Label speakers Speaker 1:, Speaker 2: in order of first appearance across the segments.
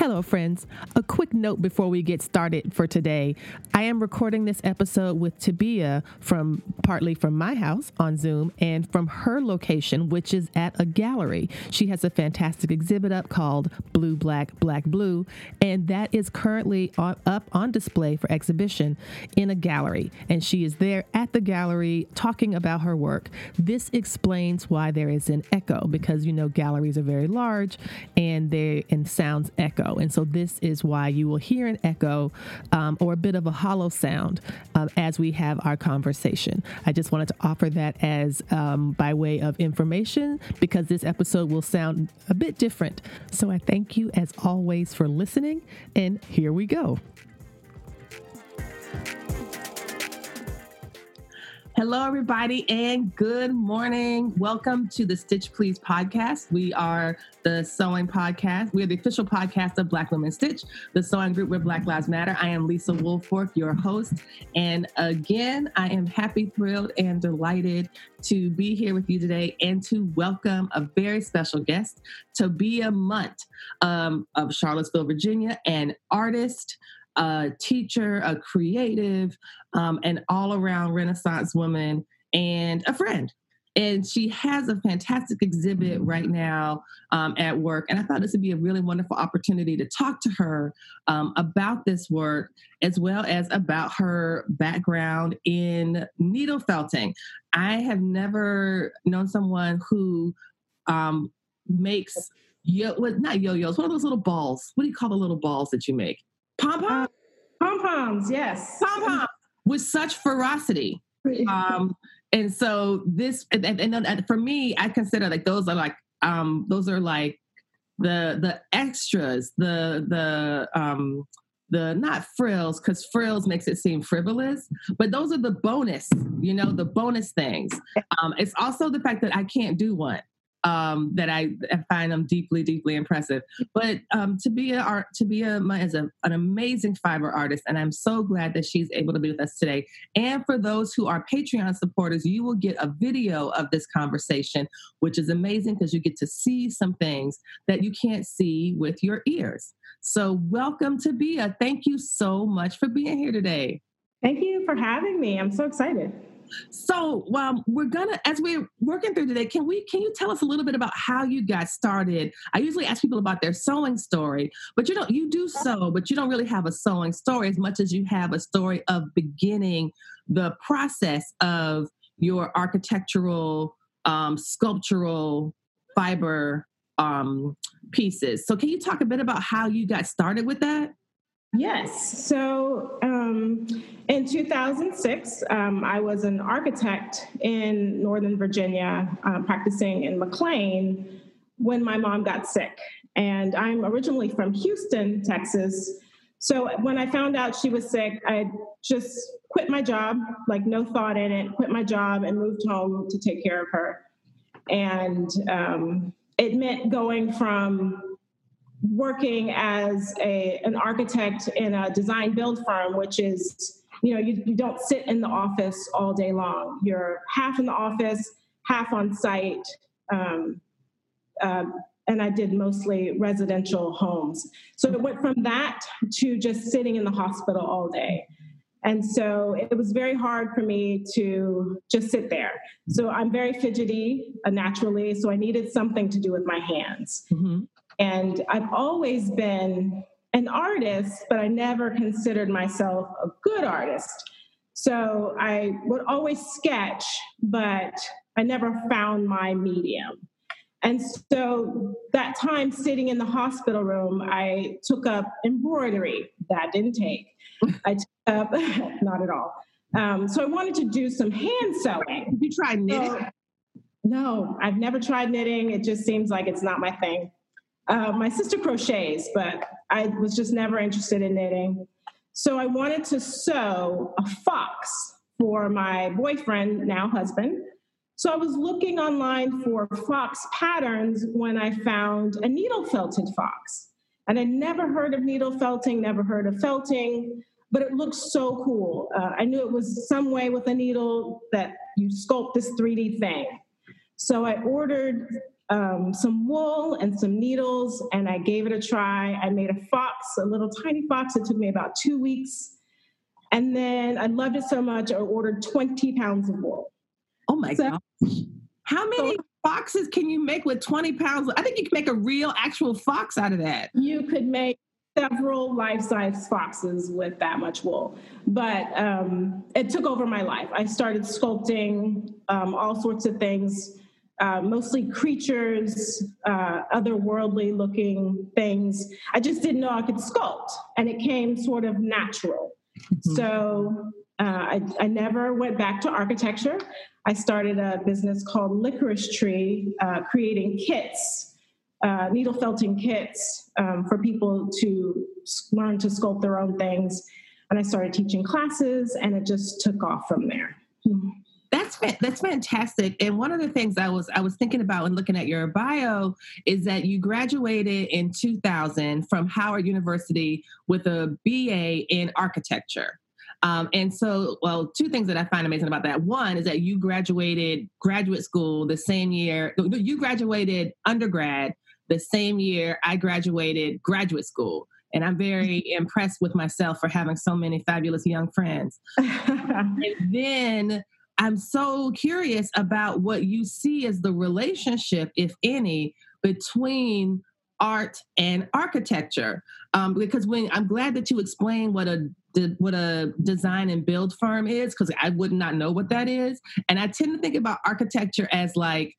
Speaker 1: Hello, friends. A quick note before we get started for today. I am recording this episode with Tobiah from partly from my house on Zoom and from her location, which is at a gallery. She has a fantastic exhibit up called Blue, Black, Black, Blue, and that is currently on, up on display for exhibition in a gallery. And she is there at the gallery talking about her work. This explains why there is an echo because you know galleries are very large and they and sounds echo. And so this is why you will hear an echo um, or a bit of a hollow sound um, as we have our conversation. I just wanted to offer that as um, by way of information because this episode will sound a bit different. So I thank you as always for listening, and here we go. Hello, everybody, and good morning. Welcome to the Stitch Please podcast. We are the sewing podcast. We are the official podcast of Black Women Stitch, the sewing group where Black Lives Matter. I am Lisa Woolfork, your host. And again, I am happy, thrilled, and delighted to be here with you today and to welcome a very special guest, Tobiah Mundt um, of Charlottesville, Virginia, an artist a teacher, a creative, um, an all around Renaissance woman, and a friend. And she has a fantastic exhibit right now um, at work. And I thought this would be a really wonderful opportunity to talk to her um, about this work, as well as about her background in needle felting. I have never known someone who um, makes yo, well, not yo-yos. What are those little balls? What do you call the little balls that you make? Pom pom?
Speaker 2: Pom poms, yes.
Speaker 1: Pom pom with such ferocity. Um, and so this, and, and, and, for me, I consider like those are like, um, those are like the the extras, the the um, the not frills because frills makes it seem frivolous but those are the bonus you know the bonus things um, it's also the fact that i can't do one um, that I, find them deeply, deeply impressive. But um, to be a art, to be a as a, an amazing fiber artist, and I'm so glad that she's able to be with us today. And for those who are Patreon supporters, you will get a video of this conversation, which is amazing because you get to see some things that you can't see with your ears. So, welcome Tobiah. Thank you so much for being here today.
Speaker 2: Thank you for having me. I'm so excited.
Speaker 1: So um, we're gonna, as we're working through today, can we can you tell us a little bit about how you got started? I usually ask people about their sewing story, but you don't you do sew, but you don't really have a sewing story as much as you have a story of beginning the process of your architectural, um, sculptural fiber um, pieces. So can you talk a bit about how you got started with that?
Speaker 2: Yes. So um, in 2006, um, I was an architect in Northern Virginia, uh, practicing in McLean when my mom got sick. And I'm originally from Houston, Texas. So when I found out she was sick, I just quit my job, like no thought in it, quit my job and moved home to take care of her. And um, it meant going from working as a, an architect in a design build firm, which is, you know, you, you don't sit in the office all day long. You're half in the office, half on site. Um, um, and I did mostly residential homes. So it went from that to just sitting in the hospital all day. And so it was very hard for me to just sit there. So I'm very fidgety uh, naturally, so I needed something to do with my hands. Mm-hmm. And I've always been an artist, but I never considered myself a good artist. So I would always sketch, but I never found my medium. And so that time sitting in the hospital room, I took up embroidery. That didn't take. I took up, not at all. Um, so I wanted to do some hand sewing.
Speaker 1: You try knitting? So,
Speaker 2: No, I've never tried knitting. It just seems like it's not my thing. Uh, my sister crochets, but I was just never interested in knitting. So I wanted to sew a fox for my boyfriend, now husband. So I was looking online for fox patterns when I found a needle felted fox. And I never heard of needle felting, never heard of felting, but it looked so cool. Uh, I knew it was some way with a needle that you sculpt this 3D thing. So I ordered um, some wool and some needles, and I gave it a try. I made a fox, a little tiny fox. It took me about two weeks. And then I loved it so much, I ordered 20 pounds of wool.
Speaker 1: Oh my so, gosh. How many so, foxes can you make with 20 pounds? I think you can make a real, actual fox out of that.
Speaker 2: You could make several life-size foxes with that much wool but um, it took over my life i started sculpting um, all sorts of things uh, mostly creatures, uh, otherworldly looking things. I just didn't know I could sculpt, and it came sort of natural. Mm-hmm. So uh, I, I, never went back to architecture. I started a business called Licorice Tree, uh, creating kits, uh, needle felting kits um, for people to learn to sculpt their own things. And I started teaching classes, and it just took off from there. Mm-hmm.
Speaker 1: That's that's fantastic. And one of the things I was I was thinking about when looking at your bio is that you graduated in 2000 from Howard University with a BA in architecture. Um, and so, well, two things that I find amazing about that. One is that you graduated graduate school the same year, you graduated undergrad the same year I graduated graduate school. And I'm very impressed with myself for having so many fabulous young friends. and then I'm so curious about what you see as the relationship, if any, between art and architecture. Um, because when I'm glad that you explained what a what a design and build firm is, because I would not know what that is. And I tend to think about architecture as like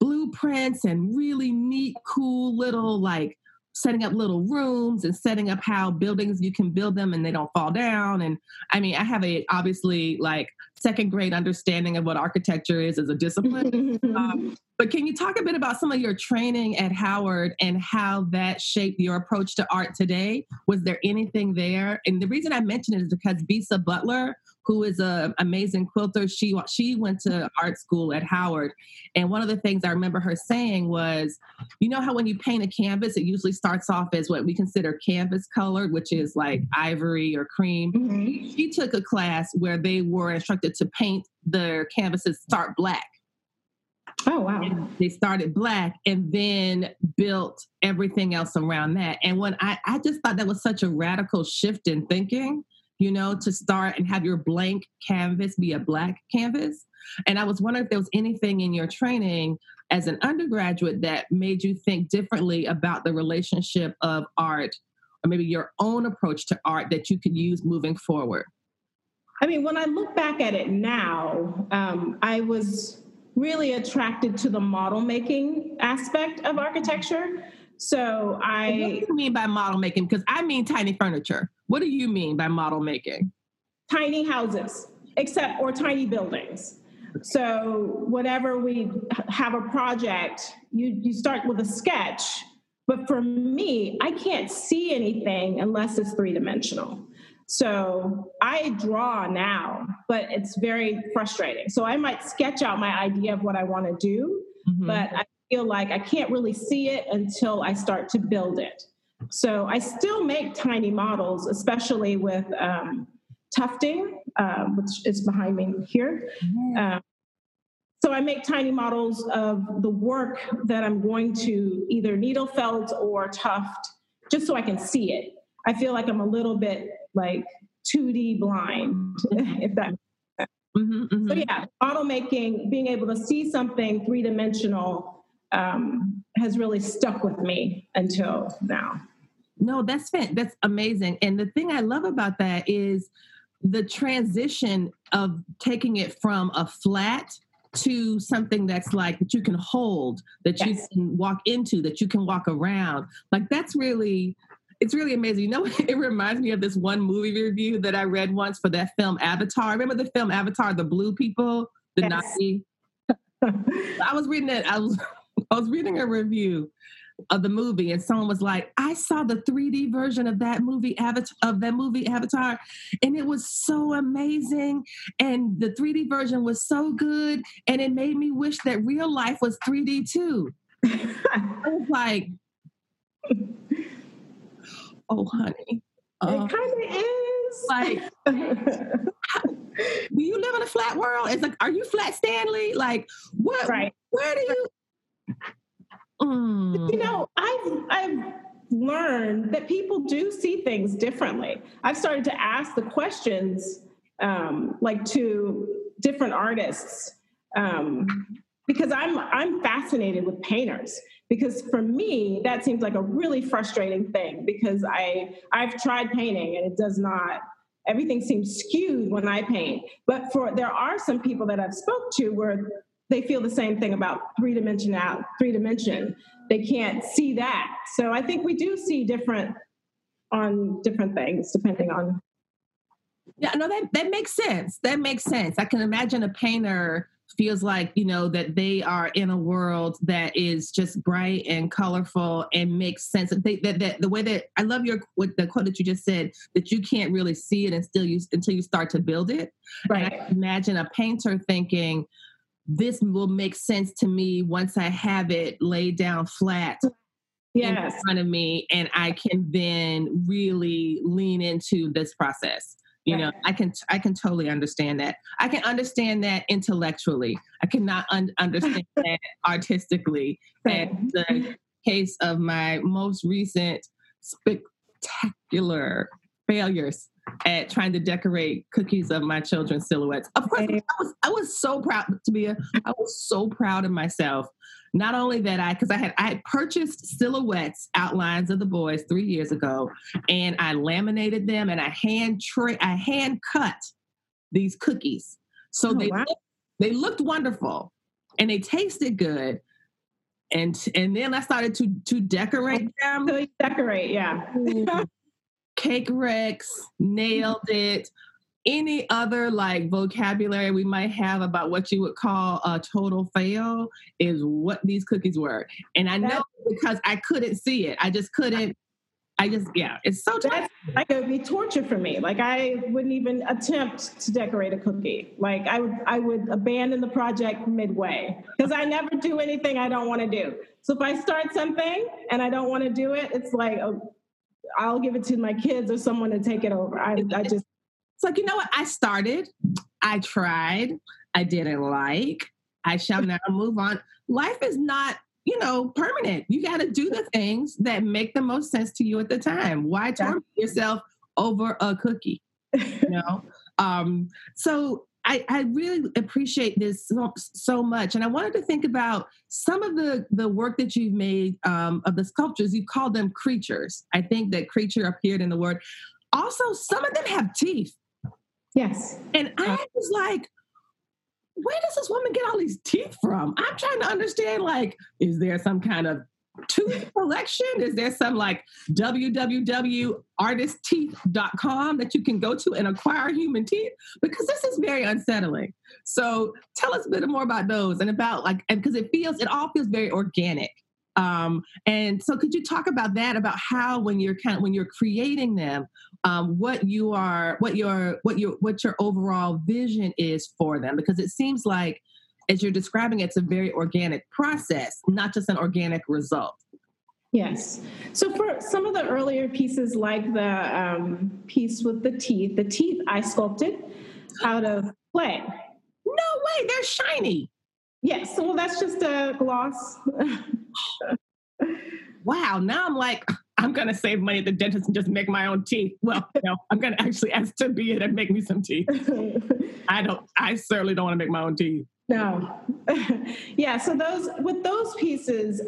Speaker 1: blueprints and really neat, cool little like setting up little rooms and setting up how buildings you can build them and they don't fall down. And i mean i have a obviously like second grade understanding of what architecture is as a discipline. Um, but can you talk a bit about some of your training at howard and how that shaped your approach to art today? Was there anything there? And the reason i mention it is because bisa butler who is an amazing quilter. She she went to art school at Howard, and one of the things I remember her saying was, you know how when you paint a canvas, it usually starts off as what we consider canvas colored, which is like ivory or cream. Mm-hmm. She took a class where they were instructed to paint their canvases start black.
Speaker 2: Oh wow.
Speaker 1: And they started black and then built everything else around that. And when I, I just thought that was such a radical shift in thinking you know, to start and have your blank canvas be a black canvas. And I was wondering if there was anything in your training as an undergraduate that made you think differently about the relationship of art or maybe your own approach to art that you could use moving forward.
Speaker 2: I mean, when I look back at it now, um, I was really attracted to the model making aspect of architecture. So I.
Speaker 1: What do you mean by model making? Because I mean tiny furniture. What do you mean by model making?
Speaker 2: Tiny houses, except or tiny buildings. So whenever we have a project, you you start with a sketch. But for me, I can't see anything unless it's three dimensional. So I draw now, but it's very frustrating. So I might sketch out my idea of what I want to do, mm-hmm. but I feel like I can't really see it until I start to build it. So I still make tiny models, especially with um, tufting, uh, which is behind me here. Uh, so I make tiny models of the work that I'm going to either needle felt or tuft, just so I can see it. I feel like I'm a little bit like 2D blind, if that mm-hmm, mm-hmm. So yeah, model making, being able to see something three dimensional um, has really stuck with me until now.
Speaker 1: No, that's that's amazing. And the thing I love about that is the transition of taking it from a flat to something that's like that you can hold, that yes. you can walk into, that you can walk around. Like that's really it's really amazing. You know, it reminds me of this one movie review that I read once for that film Avatar. Remember the film Avatar, the blue people, the yes. Nazi I was reading it. I was I was reading a review of the movie, and someone was like, "I saw the 3D version of that movie Avatar of that movie Avatar, and it was so amazing, and the 3D version was so good, and it made me wish that real life was 3D too." I was like, "Oh, honey."
Speaker 2: Uh, it kind of is.
Speaker 1: Like, do you live in a flat world? It's like, are you flat Stanley? Like, what?
Speaker 2: Right.
Speaker 1: Where do you?
Speaker 2: Mm. You know, I've I've learned that people do see things differently. I've started to ask the questions, um, like to different artists, um, because I'm I'm fascinated with painters. Because for me, that seems like a really frustrating thing. Because I I've tried painting and it does not everything seems skewed when I paint. But for there are some people that I've spoke to where they feel the same thing about three dimension out three dimension. They can't see that. So I think we do see different on different things depending on
Speaker 1: yeah no that that makes sense. That makes sense. I can imagine a painter feels like you know that they are in a world that is just bright and colorful and makes sense. They, that, that the way that i love your what the quote that you just said that you can't really see it until you until you start to build it.
Speaker 2: Right
Speaker 1: and I imagine a painter thinking this will make sense to me once i have it laid down flat
Speaker 2: yes.
Speaker 1: in front of me and i can then really lean into this process. You know i can i can totally understand that. I can understand that intellectually. I cannot un- understand that artistically. And the case of my most recent spectacular failures at trying to decorate cookies of my children's silhouettes. Of course, I was I was so proud to be a I was so proud of myself. Not only that I because I had I had purchased silhouettes outlines of the boys three years ago, and I laminated them and I hand tra- I hand cut these cookies. So oh, they wow. they looked wonderful and they tasted good. And and then I started to to decorate oh, them.
Speaker 2: So decorate, yeah.
Speaker 1: Cake Wrecks nailed it. Any other like vocabulary we might have about what you would call a total fail is what these cookies were. And I know because I couldn't see it. I just couldn't. I just yeah, it's so
Speaker 2: tough. Like it would be torture for me. Like I wouldn't even attempt to decorate a cookie. Like I would I would abandon the project midway because I never do anything I don't want to do. So if I start something and I don't want to do it, it's like oh, I'll give it to my kids or someone to take it over. I, I just.
Speaker 1: It's like, you know what? I started, I tried, I didn't like, I shall now move on. Life is not, you know, permanent. You got to do the things that make the most sense to you at the time. Why torment yourself over a cookie? You know? um, so I, I really appreciate this so, so, much. And I wanted to think about some of the, the work that you've made um, of the sculptures. You called them creatures. I think that creature appeared in the word. Also, some of them have teeth.
Speaker 2: Yes.
Speaker 1: And I was like, where does this woman get all these teeth from? I'm trying to understand, like, is there some kind of tooth collection? Is there some like www.artistteeth.com that you can go to and acquire human teeth? Because this is very unsettling. So tell us a bit more about those and about like, because it feels, it all feels very organic. Um, and so could you talk about that, about how when you're kind of, when you're creating them, um, what you are, what your, what your, what your overall vision is for them? Because it seems like as you're describing, it's a very organic process, not just an organic result.
Speaker 2: Yes. So for some of the earlier pieces, like the um, piece with the teeth, the teeth I sculpted out of clay.
Speaker 1: No way, they're shiny.
Speaker 2: Yes. Well, that's just a gloss.
Speaker 1: wow. Now I'm like, I'm gonna save money at the dentist and just make my own teeth. Well, no, I'm gonna actually ask to be it and make me some teeth. I don't. I certainly don't want to make my own teeth.
Speaker 2: No. yeah, so those with those pieces,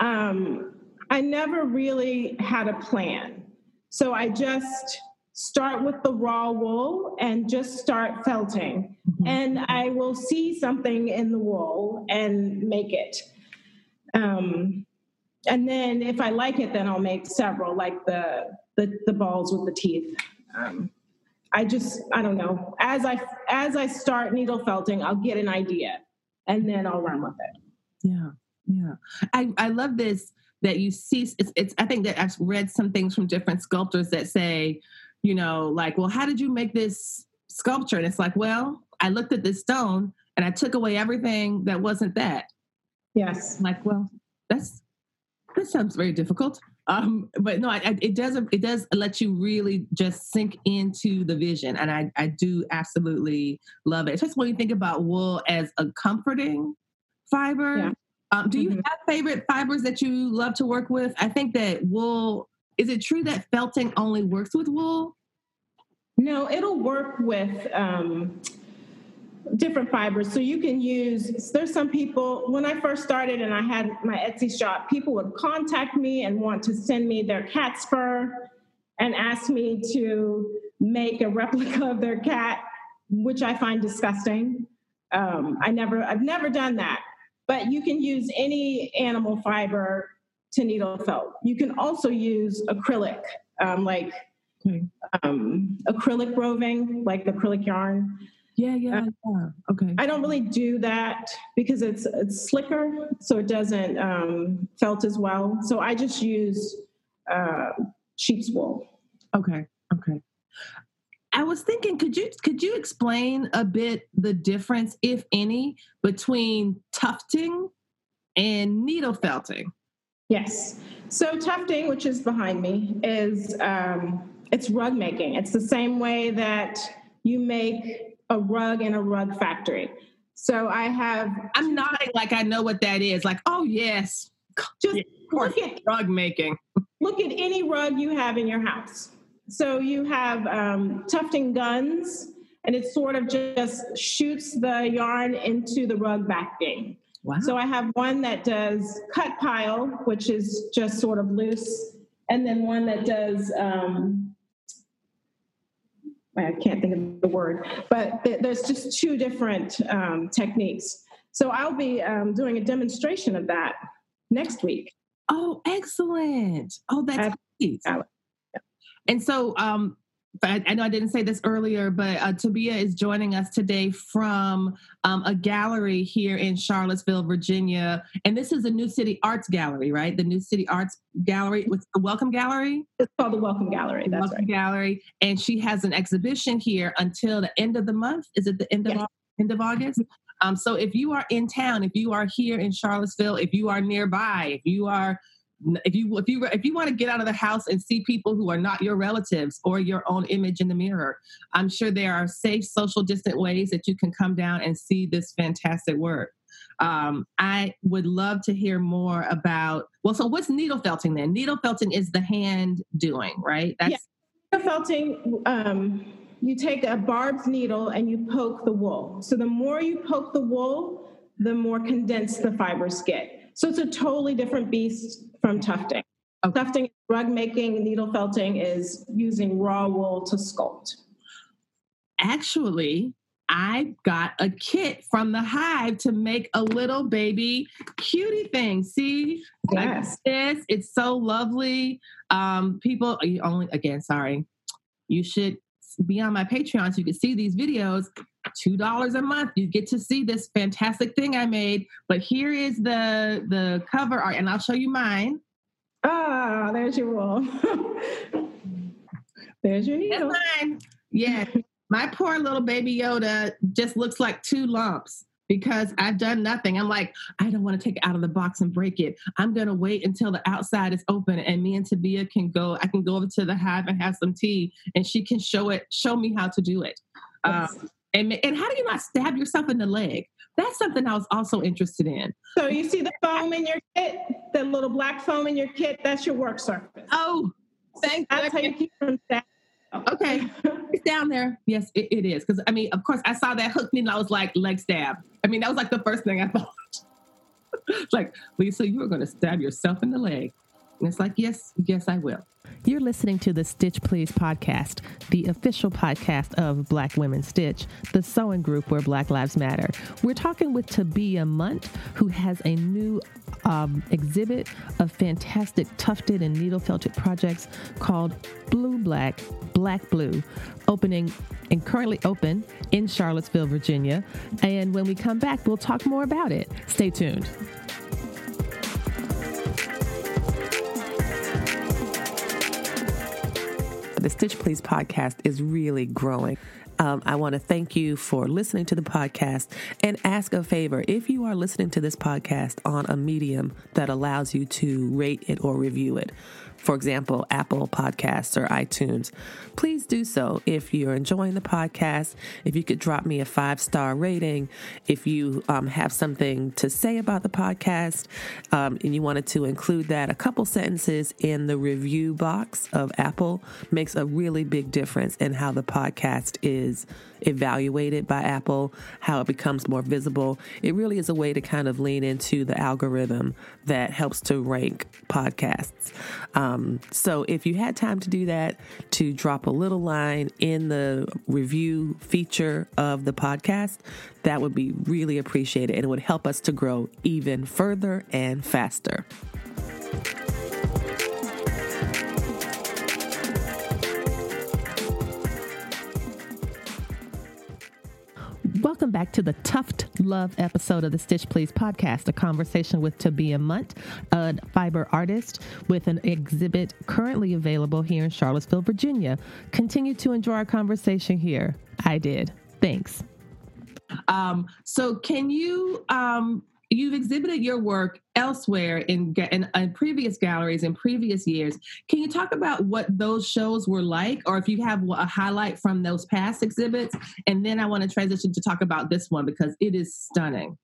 Speaker 2: um, I never really had a plan. So I just start with the raw wool and just start felting. Mm-hmm. And I will see something in the wool and make it. Um, and then if I like it, then I'll make several, like the the, the balls with the teeth. Um, I just I don't know. As I as I start needle felting, I'll get an idea. and then I'll run with it.
Speaker 1: Yeah, yeah. I I love this that you see. It's, it's I think that I've read some things from different sculptors that say, you know, like, well, how did you make this sculpture? And it's like, well, I looked at this stone and I took away everything that wasn't that.
Speaker 2: Yes.
Speaker 1: I'm like, well, that's that sounds very difficult. Um, but no, I, I, it does it does let you really just sink into the vision, and I I do absolutely love it. Especially when you think about wool as a comforting fiber. Yeah. Um, do you mm-hmm. have favorite fibers that you love to work with? I think that wool. Is it true that felting only works with wool?
Speaker 2: No, it'll work with um, different fibers. So you can use, there's some people, when I first started and I had my Etsy shop, people would contact me and want to send me their cat's fur and ask me to make a replica of their cat, which I find disgusting. Um, I never, I've never done that. But you can use any animal fiber to needle felt. You can also use acrylic, um, like um, acrylic roving, like acrylic yarn.
Speaker 1: Yeah, yeah, uh, yeah. Okay.
Speaker 2: I don't really do that because it's it's slicker, so it doesn't um, felt as well. So I just use uh, sheep's wool.
Speaker 1: Okay. Okay. I was thinking, could you could you explain a bit the difference, if any, between tufting and needle felting?
Speaker 2: Yes. So tufting, which is behind me, is um, it's rug making. It's the same way that you make a rug in a rug factory. So I have.
Speaker 1: I'm nodding like I know what that is. Like, oh yes,
Speaker 2: just yeah, look at
Speaker 1: rug making.
Speaker 2: Look at any rug you have in your house. So you have um, tufting guns, and it sort of just shoots the yarn into the rug backing. Wow. So I have one that does cut pile, which is just sort of loose, and then one that does um, I can't think of the word, but there's just two different um, techniques. So I'll be um, doing a demonstration of that next week.
Speaker 1: Oh, excellent! Oh, that's great. And so, um, I, I know I didn't say this earlier, but uh, Tobiah is joining us today from um, a gallery here in Charlottesville, Virginia. And this is the New City Arts Gallery, right? The New City Arts Gallery. What's the Welcome Gallery?
Speaker 2: It's called the Welcome Gallery. That's Welcome right.
Speaker 1: Gallery. And she has an exhibition here until the end of the month. Is it the end of end of August? Um, so if you are in town, if you are here in Charlottesville, if you are nearby, if you are if you if you if you want to get out of the house and see people who are not your relatives or your own image in the mirror i'm sure there are safe social distant ways that you can come down and see this fantastic work. Um, i would love to hear more about well so what's needle felting then? Needle felting is the hand doing right?
Speaker 2: That's yeah. needle felting um, you take a barbed needle and you poke the wool. So the more you poke the wool the more condensed the fibers get so it's a totally different beast from tufting. Okay. Tufting, rug making, needle felting is using raw wool to sculpt.
Speaker 1: Actually, I got a kit from the hive to make a little baby cutie thing. See,
Speaker 2: yes.
Speaker 1: like this. It's so lovely. Um, people only again, sorry. You should be on my Patreon so you can see these videos $2 a month you get to see this fantastic thing i made but here is the the cover art and i'll show you mine
Speaker 2: ah there's your wall there's your
Speaker 1: That's mine yeah my poor little baby yoda just looks like two lumps because I've done nothing. I'm like, I don't want to take it out of the box and break it. I'm gonna wait until the outside is open and me and Tobiah can go. I can go over to the hive and have some tea, and she can show it, show me how to do it. Yes. Um, and, and how do you not stab yourself in the leg? That's something I was also interested in.
Speaker 2: So you see the foam in your kit, the little black foam in your kit, that's your work surface.
Speaker 1: Oh, thank
Speaker 2: That's how you keep from stabbing.
Speaker 1: Okay, it's down there. Yes, it, it is. Because I mean, of course, I saw that hook and I was like, leg stab. I mean, that was like the first thing I thought. like, Lisa, you were going to stab yourself in the leg. And it's like, yes, yes, I will.
Speaker 3: You're listening to the Stitch Please podcast, the official podcast of Black Women Stitch, the sewing group where Black Lives Matter. We're talking with Tobiah Mundt, who has a new um, exhibit of fantastic tufted and needle felted projects called Blue Black, Black Blue, opening and currently open in Charlottesville, Virginia. And when we come back, we'll talk more about it. Stay tuned. The Stitch Please podcast is really growing. Um, I want to thank you for listening to the podcast and ask a favor. If you are listening to this podcast on a medium that allows you to rate it or review it, for example, Apple Podcasts or iTunes, please do so. If you're enjoying the podcast, if you could drop me a five star rating, if you um, have something to say about the podcast um, and you wanted to include that, a couple sentences in the review box of Apple makes a really big difference in how the podcast is evaluated by Apple, how it becomes more visible. It really is a way to kind of lean into the algorithm that helps to rank podcasts. Um, so if you had time to do that, to drop a little line in the review feature of the podcast, that would be really appreciated and it would help us to grow even further and faster. Welcome back to the Tuft Love episode of the Stitch Please podcast, a conversation with Tobiah Mundt, a fiber artist with an exhibit currently available here in Charlottesville, Virginia. Continue to enjoy our conversation here. I did. Thanks.
Speaker 1: Um, so, can you um, you've exhibited your work elsewhere in, in, in, previous galleries in previous years. Can you talk about what those shows were like, or if you have a highlight from those past exhibits? And then I want to transition to talk about this one because it is stunning.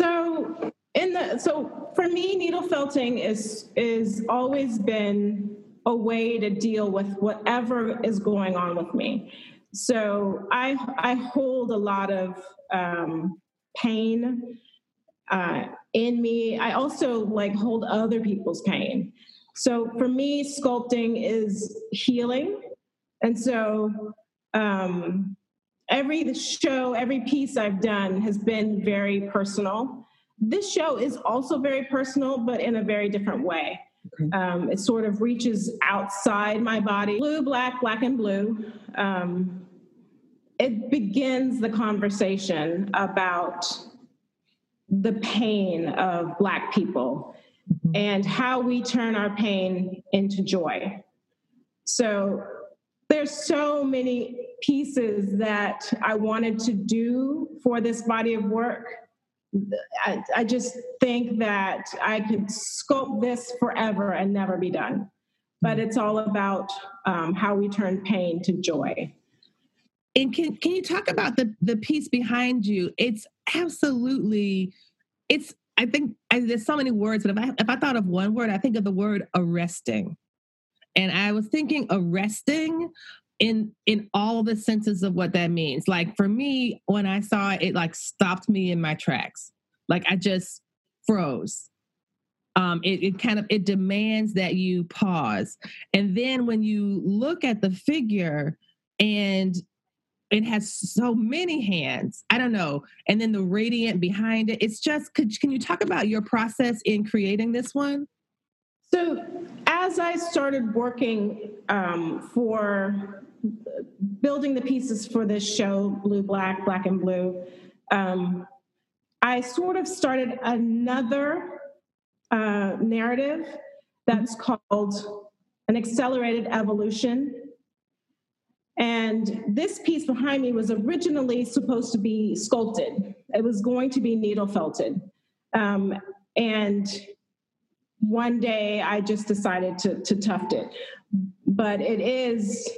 Speaker 2: So, in the so for me, needle felting is is always been a way to deal with whatever is going on with me. So I I hold a lot of um, pain uh, in me. I also like hold other people's pain. So for me, sculpting is healing. And so um, every show, every piece I've done has been very personal. This show is also very personal, but in a very different way. Um, it sort of reaches outside my body. Blue, black, black, and blue. Um, it begins the conversation about the pain of Black people and how we turn our pain into joy. So there's so many pieces that I wanted to do for this body of work. I, I just think that I could sculpt this forever and never be done. But it's all about um, how we turn pain to joy.
Speaker 1: And can can you talk about the the piece behind you? It's absolutely, it's. I think I, there's so many words, but if I if I thought of one word, I think of the word arresting, and I was thinking arresting in in all the senses of what that means. Like for me, when I saw it, it like stopped me in my tracks. Like I just froze. Um, it, it kind of it demands that you pause, and then when you look at the figure and it has so many hands. I don't know. And then the radiant behind it. It's just could, can you talk about your process in creating this one?
Speaker 2: So as i started working um, for building the pieces for this show blue black black and blue um, i sort of started another uh, narrative that's called an accelerated evolution and this piece behind me was originally supposed to be sculpted. It was going to be needle felted. Um, and one day I just decided to, to tuft it. But it is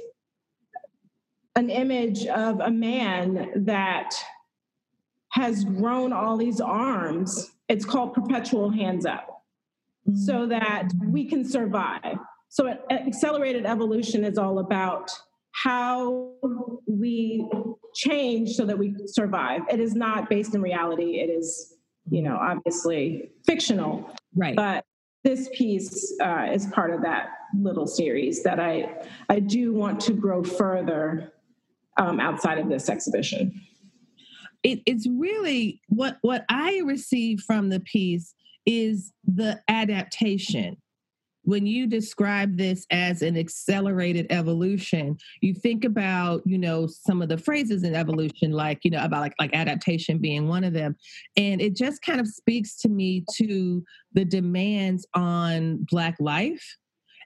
Speaker 2: an image of a man that has grown all these arms. It's called perpetual hands up, so that we can survive. So, accelerated evolution is all about how we change so that we survive. It is not based in reality. It is, you know, obviously fictional.
Speaker 1: Right.
Speaker 2: But this piece uh, is part of that little series that I I do want to grow further um, outside of this exhibition.
Speaker 1: It, it's really what what I receive from the piece is the adaptation when you describe this as an accelerated evolution you think about you know some of the phrases in evolution like you know about like like adaptation being one of them. And it just kind of speaks to me to the demands on black life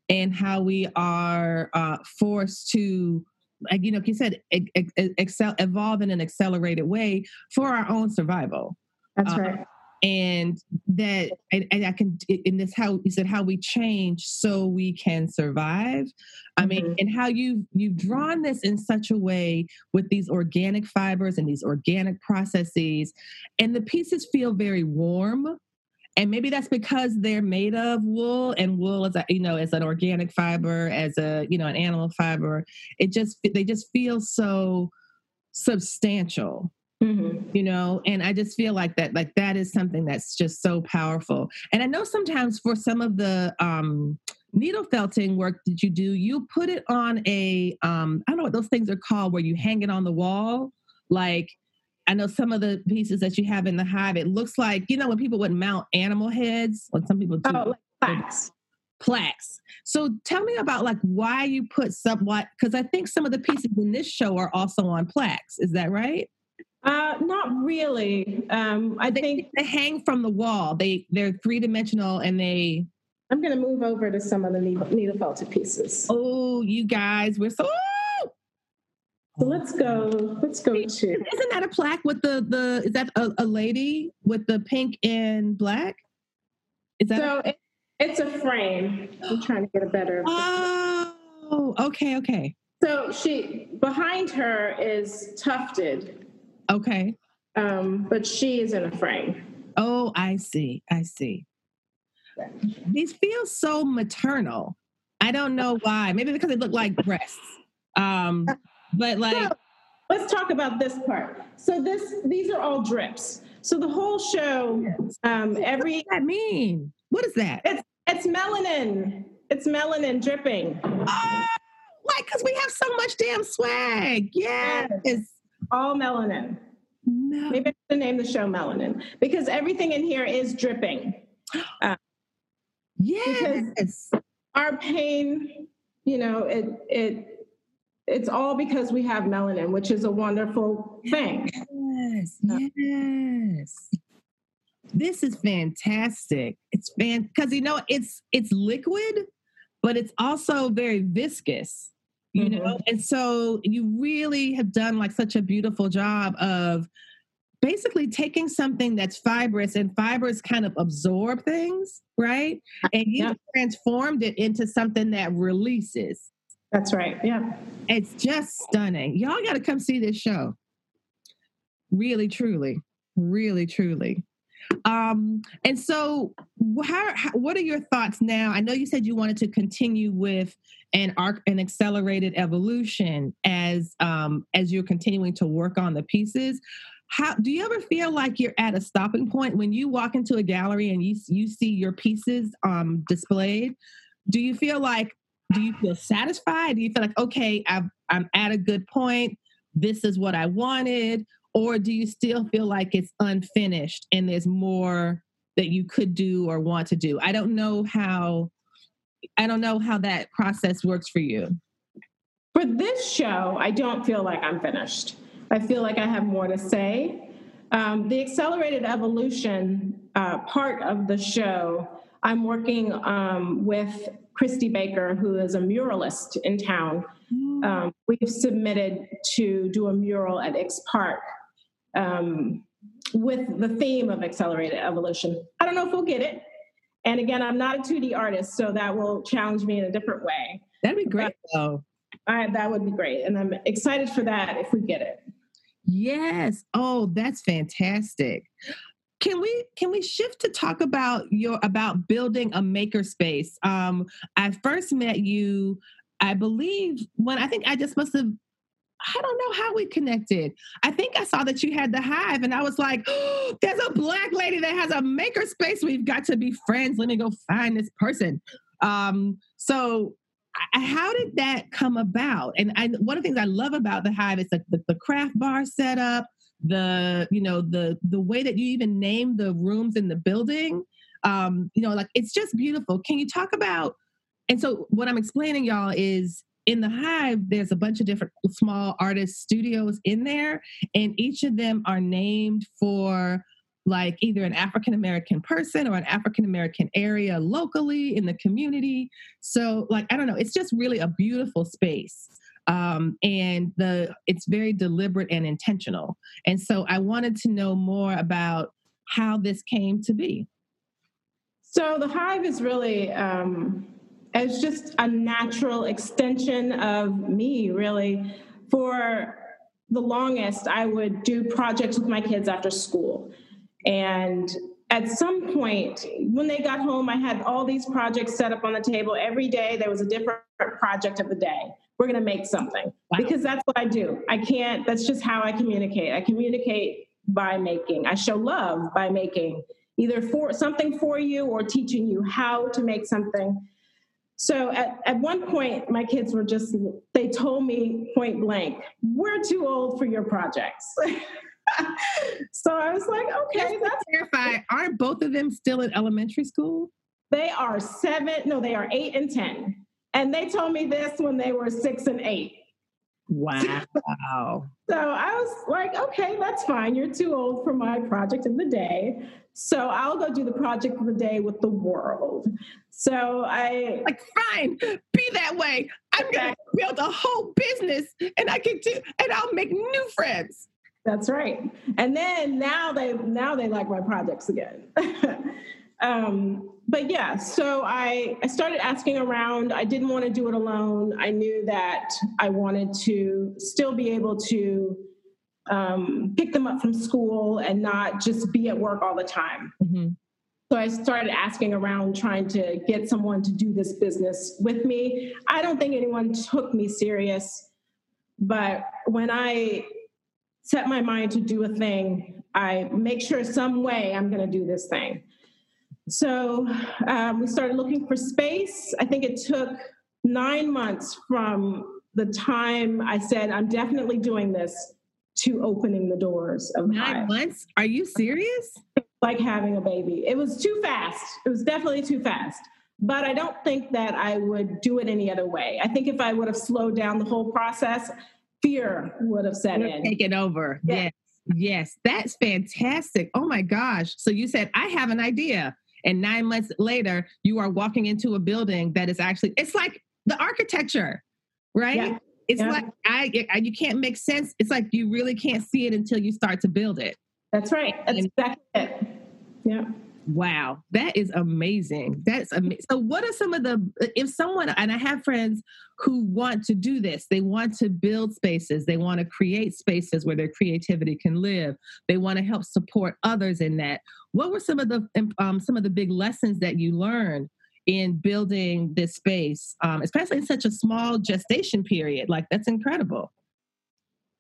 Speaker 1: and how we are uh, forced to like you know like you said excel evolve in an accelerated way for our own survival.
Speaker 2: That's uh, right
Speaker 1: and that and, and i can in this how you said how we change so we can survive? I mean mm-hmm. and how you you've drawn this in such a way with these organic fibers and these organic processes and the pieces feel very warm and maybe that's because they're made of wool and wool is a, you know as an organic fiber as a you know an animal fiber. It just they just feel so substantial Mm-hmm. you know and i just feel like that like that is something that's just so powerful. And i know sometimes for some of the um needle felting work that you do you put it on a um i don't know what those things are called where you hang it on the wall. Like i know some of the pieces that you have in the hive it looks like you know when people would mount animal heads? When some people do.
Speaker 2: Oh, like plaques.
Speaker 1: Plaques. So tell me about like why you put somewhat because i think some of the pieces in this show are also on plaques. Is that right
Speaker 2: uh, not really. Um, I
Speaker 1: they,
Speaker 2: think
Speaker 1: they hang from the wall. They they're three dimensional and they.
Speaker 2: I'm going to move over to some of the needle, needle felted pieces.
Speaker 1: Oh, you guys, we're so.
Speaker 2: So let's go. Let's go to.
Speaker 1: Isn't that a plaque with the the? Is that a, a lady with the pink and black?
Speaker 2: Is that so? A, it, it's a frame. I'm trying to get a better.
Speaker 1: Oh, okay, okay.
Speaker 2: So she behind her is tufted,
Speaker 1: Okay.
Speaker 2: Um, but she is in a frame.
Speaker 1: Oh, I see. I see. These feel so maternal. I don't know why. Maybe because they look like breasts. Um, but like so,
Speaker 2: let's talk about this part. So this these are all drips. So the whole show, um, every
Speaker 1: what does that mean? What is that?
Speaker 2: It's it's melanin. It's melanin dripping.
Speaker 1: Oh, like because we have so much damn swag. Yes. yes
Speaker 2: all melanin. No. Maybe I should name the show Melanin because everything in here is dripping.
Speaker 1: Uh, yes.
Speaker 2: Our pain, you know, it it it's all because we have melanin, which is a wonderful thing.
Speaker 1: Yes. Yes. This is fantastic. It's fan because you know it's it's liquid, but it's also very viscous you mm-hmm. know? And so you really have done like such a beautiful job of basically taking something that's fibrous and fibers kind of absorb things right? And you yeah. transformed it into something that releases.
Speaker 2: That's right yeah.
Speaker 1: It's just stunning. Y'all got to come see this show. Really truly really truly um, and so, how, how, what are your thoughts now? I know you said you wanted to continue with an arc, an accelerated evolution as um, as you're continuing to work on the pieces. How do you ever feel like you're at a stopping point when you walk into a gallery and you you see your pieces um, displayed? Do you feel like do you feel satisfied? Do you feel like okay, I've, I'm at a good point? This is what I wanted, or do you still feel like it's unfinished and there's more that you could do or want to do? I don't know how i don't know how that process works for you.
Speaker 2: For this show i don't feel like i'm finished. I feel like i have more to say. Um, the accelerated evolution uh, part of the show i'm working um, with christy baker who is a muralist in town. Mm. um, we've submitted to do a mural at Ix Park um, with the theme of accelerated evolution. I don't know if we'll get it. And again, I'm not a 2D artist, so that will challenge me in a different way.
Speaker 1: That'd be great, though.
Speaker 2: I, that would be great. And I'm excited for that if we get it.
Speaker 1: Yes. Oh, that's fantastic. Can we can we shift to talk about your about building a makerspace? Um, I first met you, I believe, when I think I just must have I don't know how we connected. I think I saw that you had the hive, and I was like, oh, there's a black lady that has a maker space. We've got to be friends. Let me go find this person. Um, so how did that come about? And I, one of the things I love about the hive is the, the, the craft bar setup, the you know the the way that you even name the rooms in the building. Um, you know, like it's just beautiful. Can you talk about? And so what I'm explaining, y'all, is in the hive there's a bunch of different small artist studios in there and each of them are named for like either an African American person or an African American area locally in the community. So, like, I don't know, it's just really a beautiful space. Um, and the it's very deliberate and intentional. And so I wanted to know more about how this came to be.
Speaker 2: So the hive is really um, it's just a natural extension of me, really. For the longest, I would do projects with my kids after school. And at some point, when they got home, I had all these projects set up on the table. Every day, there was a different project of the day. We're going to make something wow. because that's what I do. I can't, that's just how I communicate. I communicate by making, I show love by making either for something for you or teaching you how to make something. So at, at one point, my kids were just, they told me point blank, we're too old for your projects. so I was like, okay,
Speaker 1: Just that's terrifying. Aren't both of them still in elementary school?
Speaker 2: They are seven, no, they are eight and 10. And they told me this when they were six and eight.
Speaker 1: Wow.
Speaker 2: so I was like, okay, that's fine. You're too old for my project of the day. So I'll go do the project of the day with the world. So I
Speaker 1: like fine, be that way. I'm gonna build a whole business and I can do and I'll make new friends.
Speaker 2: That's right. And then now they now they like my projects again. um, but yeah, so I I started asking around. I didn't want to do it alone. I knew that I wanted to still be able to um, pick them up from school and not just be at work all the time. Mm-hmm. So I started asking around, trying to get someone to do this business with me. I don't think anyone took me serious, but when I set my mind to do a thing, I make sure some way I'm going to do this thing. So um, we started looking for space. I think it took nine months from the time I said, I'm definitely doing this to opening the doors of
Speaker 1: nine months. Are you serious?
Speaker 2: Like having a baby. It was too fast. It was definitely too fast. But I don't think that I would do it any other way. I think if I would have slowed down the whole process, fear would have set in.
Speaker 1: Taken over. Yeah. Yes. Yes. That's fantastic. Oh my gosh. So you said, I have an idea. And nine months later, you are walking into a building that is actually, it's like the architecture, right? Yeah. It's yeah. like I, I, you can't make sense. It's like you really can't see it until you start to build it.
Speaker 2: That's right. That's exactly it. Yeah.
Speaker 1: Wow, that is amazing. That's amazing. So, what are some of the, if someone, and I have friends who want to do this, they want to build spaces, they want to create spaces where their creativity can live, they want to help support others in that. What were some of the, um, some of the big lessons that you learned in building this space, um, especially in such a small gestation period? Like, that's incredible.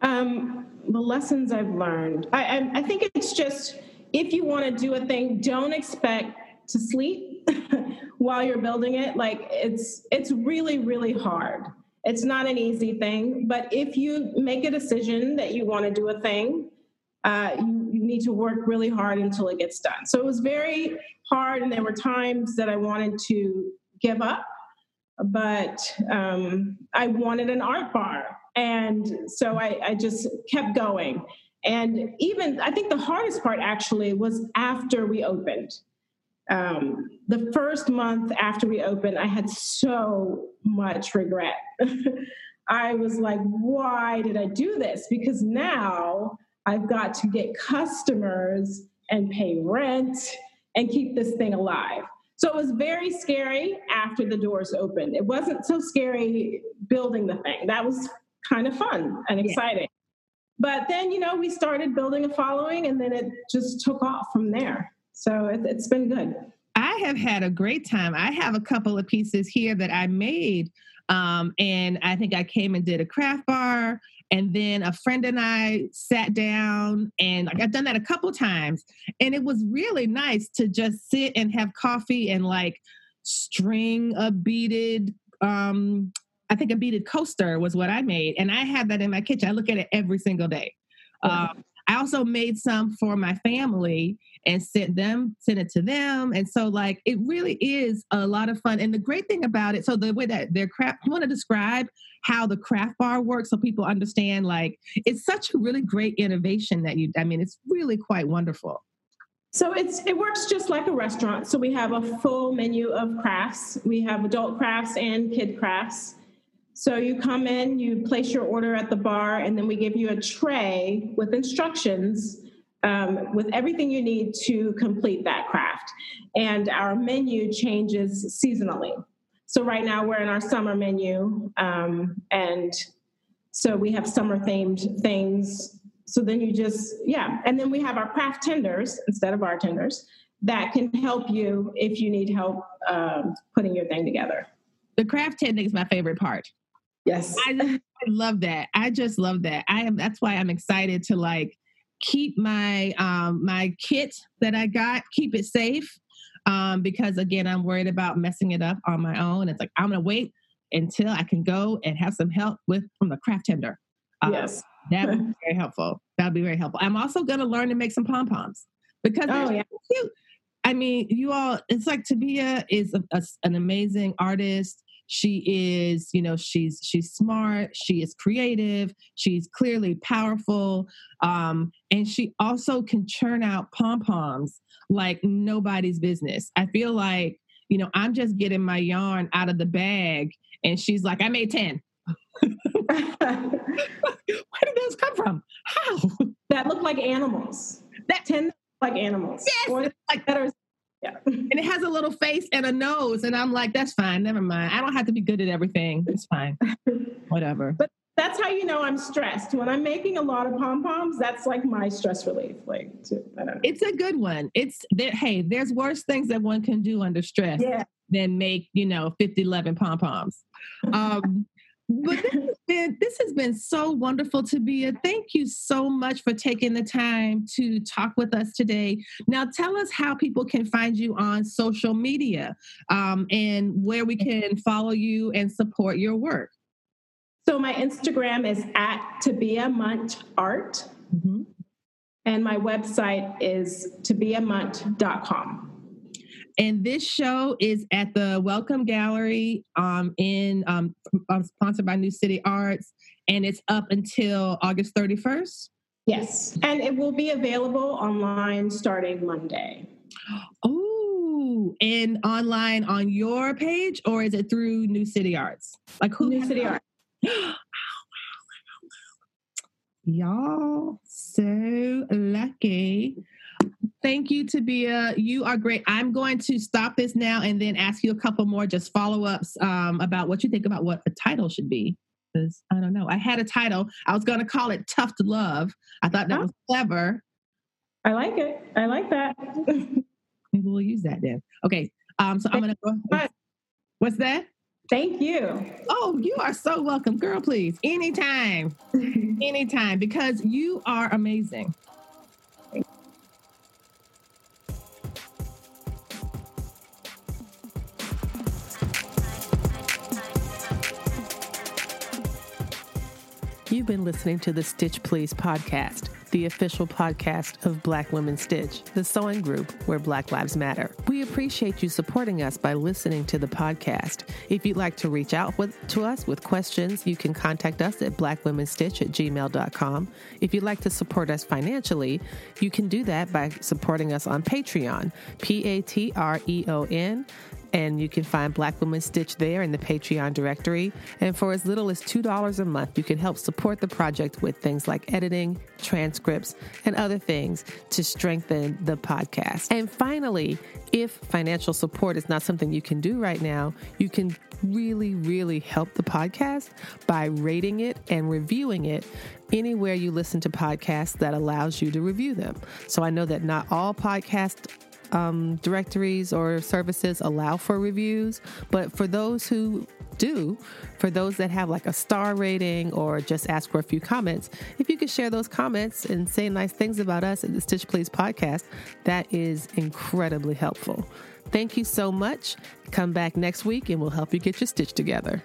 Speaker 2: Um, the lessons I've learned, I, I, I think it's just, if you want to do a thing, don't expect to sleep while you're building it. Like it's it's really really hard. It's not an easy thing, but if you make a decision that you want to do a thing, uh, you, you need to work really hard until it gets done. So it was very hard, and there were times that I wanted to give up, but um, I wanted an art bar, and so I, I just kept going. And even, I think the hardest part actually was after we opened. Um, the first month after we opened, I had so much regret. I was like, why did I do this? Because now I've got to get customers and pay rent and keep this thing alive. So it was very scary after the doors opened. It wasn't so scary building the thing. That was kind of fun and exciting. But then, you know, we started building a following and then it just took off from there. So it, it's been good.
Speaker 1: I have had a great time. I have a couple of pieces here that I made. Um, and I think I came and did a craft bar and then a friend and I sat down and like I've done that a couple times and it was really nice to just sit and have coffee and like string a beaded um I think a beaded coaster was what I made and I have that in my kitchen. I look at it every single day. Um, I also made some for my family and sent them, sent it to them. And so like it really is a lot of fun. And the great thing about it, so the way that their craft, you want to describe how the craft bar works so people understand like it's such a really great innovation that you I mean it's really quite wonderful.
Speaker 2: So it's it works just like a restaurant. So we have a full menu of crafts. We have adult crafts and kid crafts. So you come in, you place your order at the bar, and then we give you a tray with instructions um, with everything you need to complete that craft. And our menu changes seasonally. So right now we're in our summer menu, um, and so we have summer themed things. So then you just, yeah. And then we have our craft tenders instead of bartenders that can help you if you need help um, putting your thing together.
Speaker 1: The craft tending is my favorite part.
Speaker 2: Yes.
Speaker 1: I, I love that. I just love that. I am that's why I'm excited to like keep my um my kit that I got, keep it safe. Um, because again, I'm worried about messing it up on my own. It's like I'm gonna wait until I can go and have some help with from the craft tender.
Speaker 2: Um, yes.
Speaker 1: That would be very helpful. That would be very helpful. I'm also gonna learn to make some pom poms because
Speaker 2: oh,
Speaker 1: they're
Speaker 2: yeah.
Speaker 1: cute. I mean, you all, it's like Tobiah is a, a, an amazing artist she is you know she's she's smart she is creative she's clearly powerful um, and she also can churn out pom-poms like nobody's business. I feel like you know i'm just getting my yarn out of the bag and she's like i made 10 where did those come from? How?
Speaker 2: That look like animals. That 10 like animals.
Speaker 1: Yes,
Speaker 2: or
Speaker 1: like better yeah. and it has a little face and a nose. And I'm like, that's fine. Never mind. I don't have to be good at everything. It's fine. Whatever.
Speaker 2: But that's how you know I'm stressed. When I'm making a lot of pom poms, that's like my stress relief. Like, to, I don't know.
Speaker 1: It's a good one. It's there. Hey, there's worse things that one can do under stress
Speaker 2: yeah.
Speaker 1: than make, you know, 50, 11 pom poms. Um, but this has been this has been so wonderful Tobiah. Thank you so much for taking the time to talk with us today. Now, tell us how people can find you on social media um, and where we can follow you and support your work.
Speaker 2: So my Instagram is at Tobiah Mundt Art, mm-hmm. and my website is tobiahmundt.com.
Speaker 1: And this show is at the Welcome Gallery um, in um, um, sponsored by New City Arts, and it's up until August 31st.
Speaker 2: Yes, and it will be available online starting Monday.
Speaker 1: Oh, and online on your page, or is it through New City Arts?
Speaker 2: Like who? New City Arts.
Speaker 1: Y'all so lucky Thank you, Tobiah. You are great. I'm going to stop this now and then ask you a couple more just follow ups um, about what you think about what a title should be. Because I don't know. I had a title. I was going to call it Tough to Love. I thought that oh. was clever.
Speaker 2: I like it. I like that.
Speaker 1: Maybe we'll use that then. Okay. Um, so I'm going to go. Ahead. What's that?
Speaker 2: Thank you.
Speaker 1: Oh, you are so welcome, girl. Please, anytime, anytime, because you are amazing.
Speaker 3: You've been listening to the Stitch Please podcast, the official podcast of Black Women Stitch, the sewing group where Black Lives Matter. We appreciate you supporting us by listening to the podcast. If you'd like to reach out with, to us with questions, you can contact us at blackwomenstitch at gmail.com. If you'd like to support us financially, you can do that by supporting us on Patreon, P A T R E O N and you can find Black Women Stitch there in the Patreon directory. And for as little as $2 a month, you can help support the project with things like editing, transcripts, and other things to strengthen the podcast. And finally, if financial support is not something you can do right now, you can really, really help the podcast by rating it and reviewing it anywhere you listen to podcasts that allows you to review them. So I know that not all podcasts um, directories or services allow for reviews, but for those who do for those that have like a star rating or just ask for a few comments. If you could share those comments and say nice things about us at the Stitch Please podcast, that is incredibly helpful. Thank you so much. Come back next week and we'll help you get your stitch together.